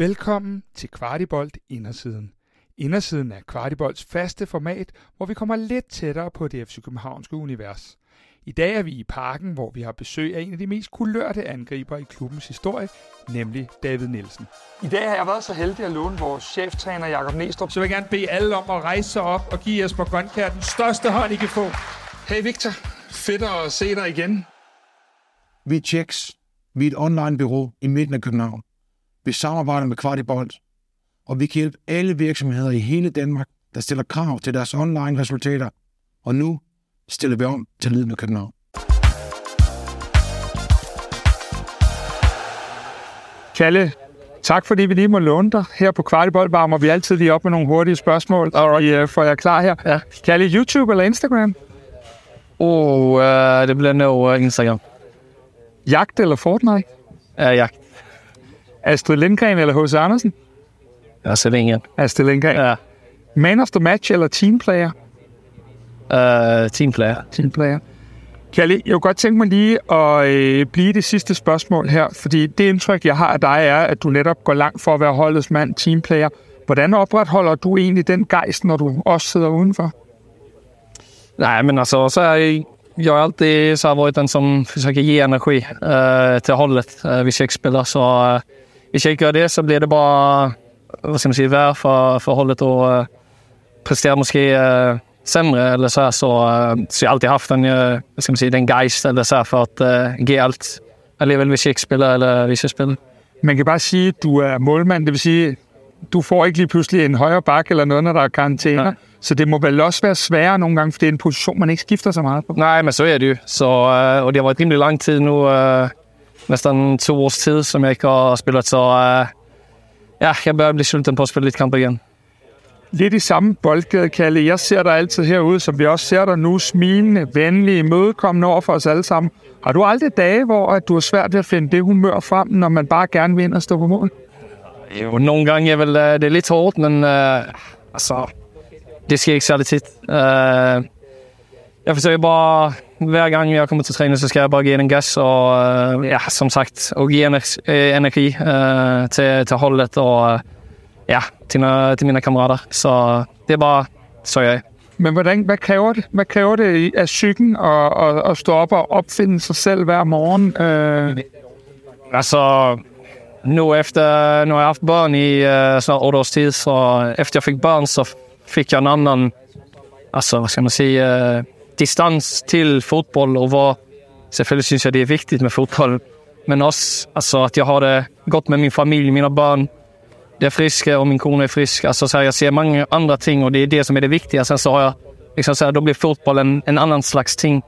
Velkommen til Kvartibolt Indersiden. Indersiden er Kvartibolts faste format, hvor vi kommer lidt tættere på det FC Københavnske univers. I dag er vi i parken, hvor vi har besøg af en af de mest kulørte angriber i klubbens historie, nemlig David Nielsen. I dag har jeg været så heldig at låne vores cheftræner Jakob Næstrup, så vil jeg gerne bede alle om at rejse sig op og give Jesper Grønkær den største hånd, I kan få. Hey Victor, fedt at se dig igen. Vi er Checks. Vi er et online-bureau i midten af København. Vi samarbejder med Kvartibolt, og vi kan hjælpe alle virksomheder i hele Danmark, der stiller krav til deres online-resultater. Og nu stiller vi om til af København. Kalle, tak fordi vi lige må låne dig. Her på Kvartibolt varmer vi altid lige op med nogle hurtige spørgsmål. Og I uh, får jeg klar her. Ja. Kalle, YouTube eller Instagram? Oh, uh, det bliver nog uh, Instagram. Jagt eller Fortnite? Uh, jagt. Astrid Lindgren eller H.C. Andersen? Jeg ser ingen. Astrid Lindgren. Ja. Man of the match eller teamplayer? Uh, teamplayer. Teamplayer. Kalle, jeg kunne godt tænke mig lige at øh, blive det sidste spørgsmål her, fordi det indtryk, jeg har af dig, er, at du netop går langt for at være holdets mand, teamplayer. Hvordan opretholder du egentlig den gejst, når du også sidder udenfor? Nej, men alltså så är jag, jag har alltid så här varit den som försöker ge energi uh, till hållet uh, vid köksspelare. Så uh, hvis jag inte gör det så blir det bara, vad ska man säga, värre för, för hållet och uh, presterar måske uh, sämre eller så. Så, uh, så jag har alltid haft den, uh, vad ska man säga, den geist eller så för att uh, ge allt. Alligevel hvis jeg ikke spiller, eller hvis jeg spiller. Man kan bare sige, at du er målmand, det vil sige, du får ikke lige pludselig en højre bak eller noget, når der er karantæner. Nej. Så det må vel også være sværere nogle gange, for det er en position, man ikke skifter så meget på. Nej, men så er det jo. Så, øh, og det har været rimelig lang tid nu, øh, næsten to års tid, som jeg ikke har spillet. Så øh, ja, jeg bør blive sulten på at spille lidt kamp igen. Lidt i samme boldgade, Kalle. Jeg ser dig altid herude, som vi også ser dig nu, smilende, venlig, imødekommende over for os alle sammen. Har du aldrig dage, hvor at du er svært ved at finde det humør frem, når man bare gerne vil ind og stå på mål? Jo, nogle gange er vel, øh, det er lidt hårdt, men øh, altså, det sker ikke særlig tit. Øh, jeg forsøger bare, hver gang jeg kommer til træning, så skal jeg bare give den gas, og øh, ja, som sagt, og give øh, energi øh, til, til holdet og øh, ja, til, til mine kammerater. Så det er bare, så jeg. Men hvordan, hvad kræver det? Hvad kræver det i- af psyken at, at, at stå op og opfinde sig selv hver morgen? Øh, Altså, nu efter, nu har jeg haft børn i uh, snart otte års tid, så efter jeg fik børn, så fik jeg en anden, altså, hvad skal man sige, uh, distans til fodbold, og hvor selvfølgelig synes jeg, det er vigtigt med fodbold, men også, altså, at jeg har det godt med min familie, mine børn, det er friske, og min kone er frisk. Altså, så jeg ser mange andre ting, og det er det, som er det vigtige. Sen så har jeg, liksom, så här, då blir fotboll en, en annan slags ting.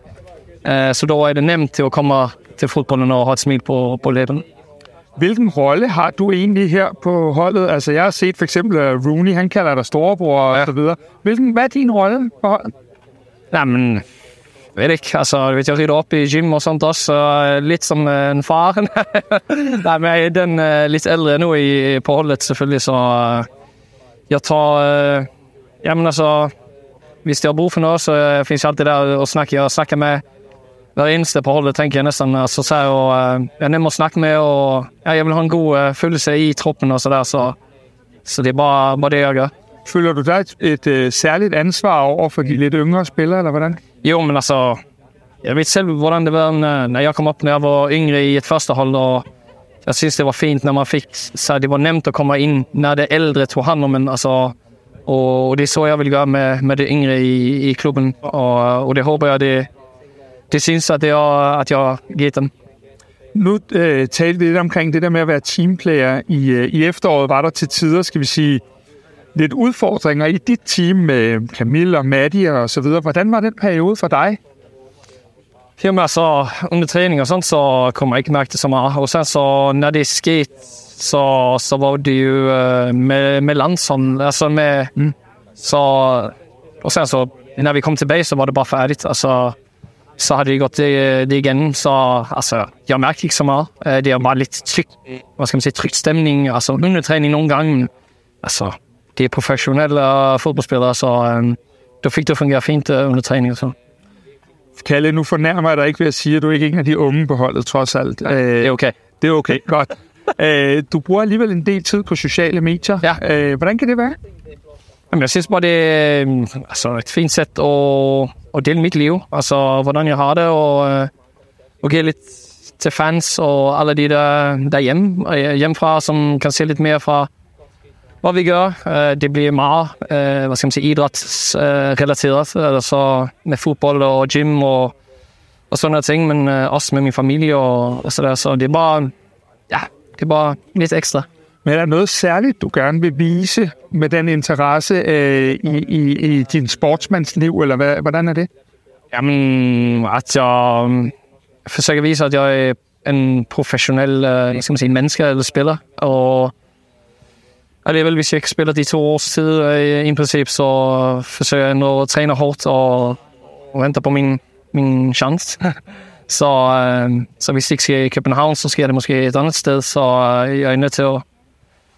Uh, så då är det nemt til at komme til fodbolden og have et smil på, på læben. hvilken rolle har du egentlig her på holdet? Altså, jeg har set for eksempel uh, Rooney, han kalder dig storebror og Ja. så videre. Hvilken, hvad er din rolle på holdet? Nej, men jeg ved ikke. Altså, jeg vet, jeg rydder op i gym og sånt også. så Lidt som en far. Nej, men jeg er den eh, øh, lidt ældre nu i, på holdet selvfølgelig, så øh, jeg tager... Øh, eh, jamen altså, hvis det har brug for noget, så øh, findes jeg altid der og snakke. Jeg snakker med hver eneste på holdet, tænker jeg næsten. Altså, så er jeg, jo, jeg er nem at snakke med, og ja, jeg vil have en god øh, følelse i troppen og så der, så, så det er bare, bare det, jeg gør. Føler du dig et, et øh, særligt ansvar over for de lidt yngre spillere, eller hvordan? Jo, men altså, jeg vet selv, hvordan det var, når jeg kom op, når jeg var yngre i et første hold, og jeg synes, det var fint, når man fik, så det var nemt at komme ind, når det ældre tog hand om en, altså, og det er så, jeg vil gøre med, med det yngre i, i klubben, og, og det håber jeg, det, det synes, at, det er, at jeg har givet dem. Nu øh, talte vi lidt omkring det der med at være teamplayer. I, øh, I efteråret var der til tider, skal vi sige, lidt udfordringer i dit team med Camille og Matti og så videre. Hvordan var den periode for dig? Jamen altså, under træning og sådan, så kommer jeg ikke mærke det så meget. Og sen så, når det skete, så, så var det jo øh, med, med landsholdet, altså med, mm. så, og sen så, når vi kom tilbage, så var det bare færdigt, altså, så har det gått det, det igen, så altså, jeg mærkte ikke så meget. Øh, Det er bare lidt trygt, hvad skal man sige, trygt stemning, altså under træning nogle gange, altså, det er professionelle fodboldspillere, så øh, det fik det fungere fint øh, under træning og sådan. Kalle, nu fornærmer jeg dig ikke ved at sige, at du ikke er en af de unge på holdet, trods alt. Øh, Det er okay. det er okay, godt. Øh, du bruger alligevel en del tid på sociale medier. Ja. Øh, hvordan kan det være? Jamen, jeg synes bare, det er øh, altså, et fint sæt at, at dele mit liv. Altså, hvordan jeg har det, og, øh, og give lidt til fans og alle de der derhjemme, og hjemmefra, som kan se lidt mere fra, hvad vi gør. Øh, Det bliver meget, øh, hvad skal man sige, idrætsrelateret, altså med fodbold og gym og, og sådan noget ting, men øh, også med min familie og, og så der. Så det er bare, ja, det er bare lidt ekstra. Men er der noget særligt, du gerne vil vise med den interesse øh, i, i, i din sportsmandsliv, eller hvad, hvordan er det? Jamen, at jeg um, forsøger at vise, at jeg er en professionel uh, skal man sige, menneske eller spiller. Og alligevel, hvis jeg ikke spiller de to års tid uh, i princip, så forsøger jeg at træne hårdt og, venter på min, min chance. så, uh, så hvis det ikke sker i København, så sker det måske et andet sted. Så uh, jeg er nødt til at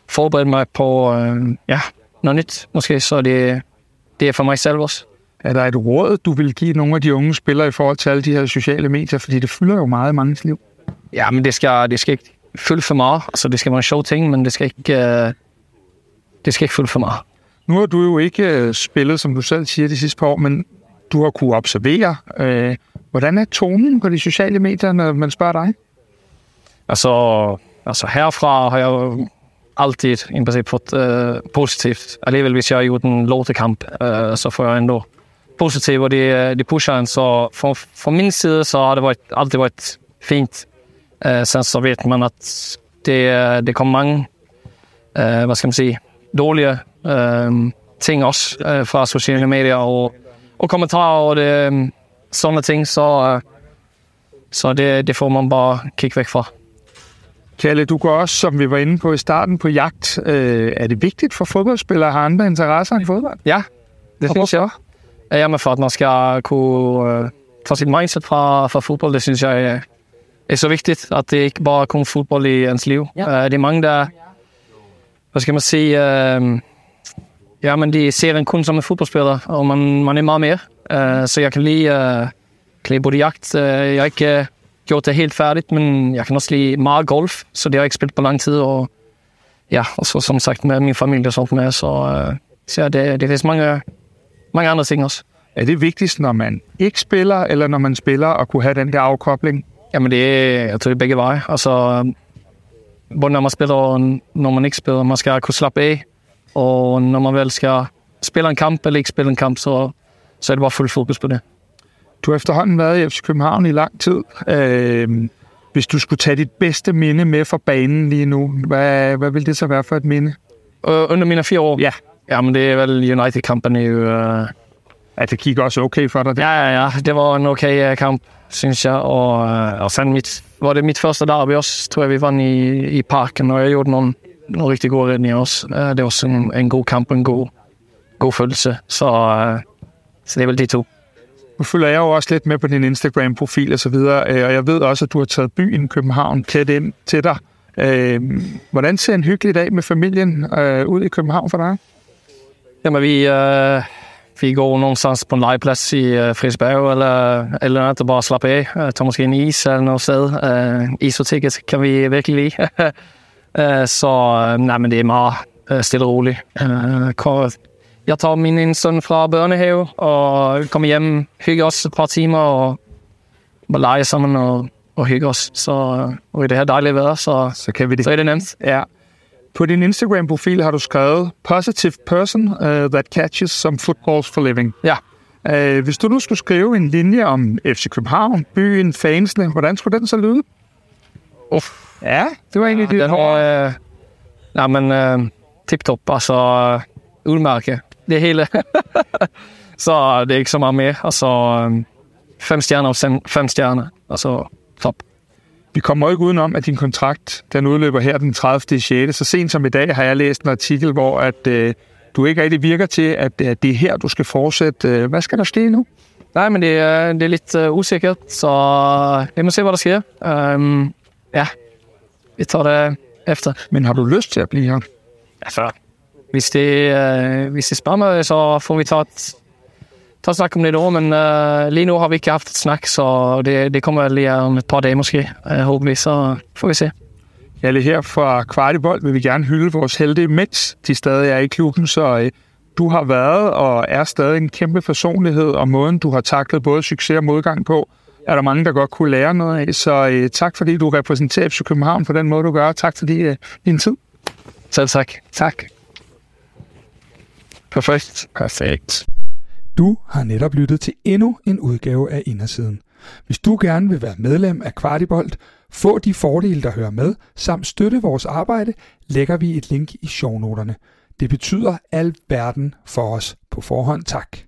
forberede mig på uh, ja, noget nyt, måske. Så det, det er for mig selv også. Er der et råd, du vil give nogle af de unge spillere i forhold til alle de her sociale medier? Fordi det fylder jo meget i manges liv. Ja, men det skal, det skal ikke fylde for meget. Altså, det skal være en sjov ting, men det skal ikke, uh, det skal ikke fylde for meget. Nu har du jo ikke uh, spillet, som du selv siger, de sidste par år, men du har kunne observere. Uh, hvordan er tonen på de sociale medier, når man spørger dig? Altså, altså herfra har jeg altid i princip fått uh, positivt. Alligevel, hvis jeg har gjort en lortekamp, uh, så får jeg ändå positivt, og de, de pusher en. Så fra, fra min side så har det varit, alltid varit fint. Uh, sen så vet man at det, det kommer mange, uh, hvad skal man sige, dårlige uh, ting også uh, fra sociale medier og, og kommentarer og det, um, sådan ting, så, uh, så det, det får man bare kigge væk fra. Kalle, du går også, som vi var inde på i starten, på jagt. Øh, er det vigtigt for fodboldspillere at have andre interesser i fodbold? Ja, det synes jeg. Jamen for at man skal kunne uh, tage sit mindset fra, fra fodbold, det synes jeg er, er så vigtigt, at det ikke bare er kun fodbold i ens liv. Ja. Uh, det er mange, der, hvad skal man sige, uh, ja, men de ser en kun som en fodboldspiller, og man, man er meget mere. Uh, så jeg kan lide, uh, kan lide både jagt. Uh, jeg har ikke uh, gjort det helt færdigt, men jeg kan også lide meget golf, så det har jeg ikke spillet på lang tid, og ja, og så som sagt med min familie og sådan med, så, uh, så ja, det, det findes mange, mange andre ting også. Er det vigtigst, når man ikke spiller, eller når man spiller, at kunne have den der afkobling? Jamen, det er, jeg tror, det er begge veje. Altså, både når man spiller og når man ikke spiller. Man skal kunne slappe af, og når man vel skal spille en kamp eller ikke spille en kamp, så, så er det bare fuld fokus på det. Du har efterhånden været i FC København i lang tid. Øh, hvis du skulle tage dit bedste minde med fra banen lige nu, hvad, hvad vil det så være for et minde? Uh, under mine fire år? Ja. Jamen, det er vel United-kampen i... Uh... At det gik også okay for dig? Det. Ja, ja, ja. Det var en okay uh, kamp, synes jeg. Og, uh, og sen mit, var det mit første derby også, tror jeg, vi vandt i, i parken, og jeg gjorde nogle, nogle rigtig gode redninger også. Uh, det var også en, en god kamp, en god, god følelse. Så, uh, så det er vel de to. Nu følger jeg jo også lidt med på din Instagram-profil og så videre, og jeg ved også, at du har taget byen København tæt ind til dig. Hvordan ser en hyggelig dag med familien ud i København for dig? Jamen, vi, uh, vi går någonstans på en legeplads i uh, Frisberg eller, eller andet og bare slappe af. Uh, tager måske en is eller noget sted. Is og ticket kan vi virkelig lide. så nej, men det er meget stille og roligt. Jeg tager min søn fra børnehave og kommer hjem, hygger os et par timer og bare leger sammen og, og hygger os. Så og i det her dejlige vejr, så, så, kan vi det. så er det nemt. Ja. På din Instagram-profil har du skrevet Positive person uh, that catches some footballs for living. Ja. Uh, hvis du nu skulle skrive en linje om FC København, byen, fansene, hvordan skulle den så lyde? Uff. Ja, det var egentlig ja, dit den uh, nej, men uh, tip-top. Altså, uh, udmærket. Det hele. så det er ikke så meget mere. Altså, fem stjerner og fem stjerner. Altså, top. Vi kommer ikke udenom, at din kontrakt den udløber her den 30. 6. Så sent som i dag har jeg læst en artikel, hvor at, øh, du ikke rigtig virker til, at, at det er her, du skal fortsætte. Hvad skal der ske nu? Nej, men det er, det er lidt uh, usikkert, så jeg må se, hvad der sker. Um, ja, vi tager det efter. Men har du lyst til at blive her? Altså, hvis det, uh, hvis det spørger mig, så får vi tage et, tage et snak om det et år, men uh, lige nu har vi ikke haft et snak, så det, det kommer lige om et par dage måske, uh, håber vi, så får vi se. Alle her fra Kvartibold vil vi gerne hylde vores helte, mens de stadig er i klubben, så øh, du har været og er stadig en kæmpe personlighed, og måden du har taklet både succes og modgang på, er der mange, der godt kunne lære noget af. Så øh, tak fordi du repræsenterer FC København på den måde, du gør. Tak for øh, din tid. Selv tak. Tak. Perfekt. Perfekt. Du har netop lyttet til endnu en udgave af Indersiden. Hvis du gerne vil være medlem af Kvartibolt, få de fordele, der hører med, samt støtte vores arbejde, lægger vi et link i shownoterne. Det betyder al verden for os på forhånd. Tak.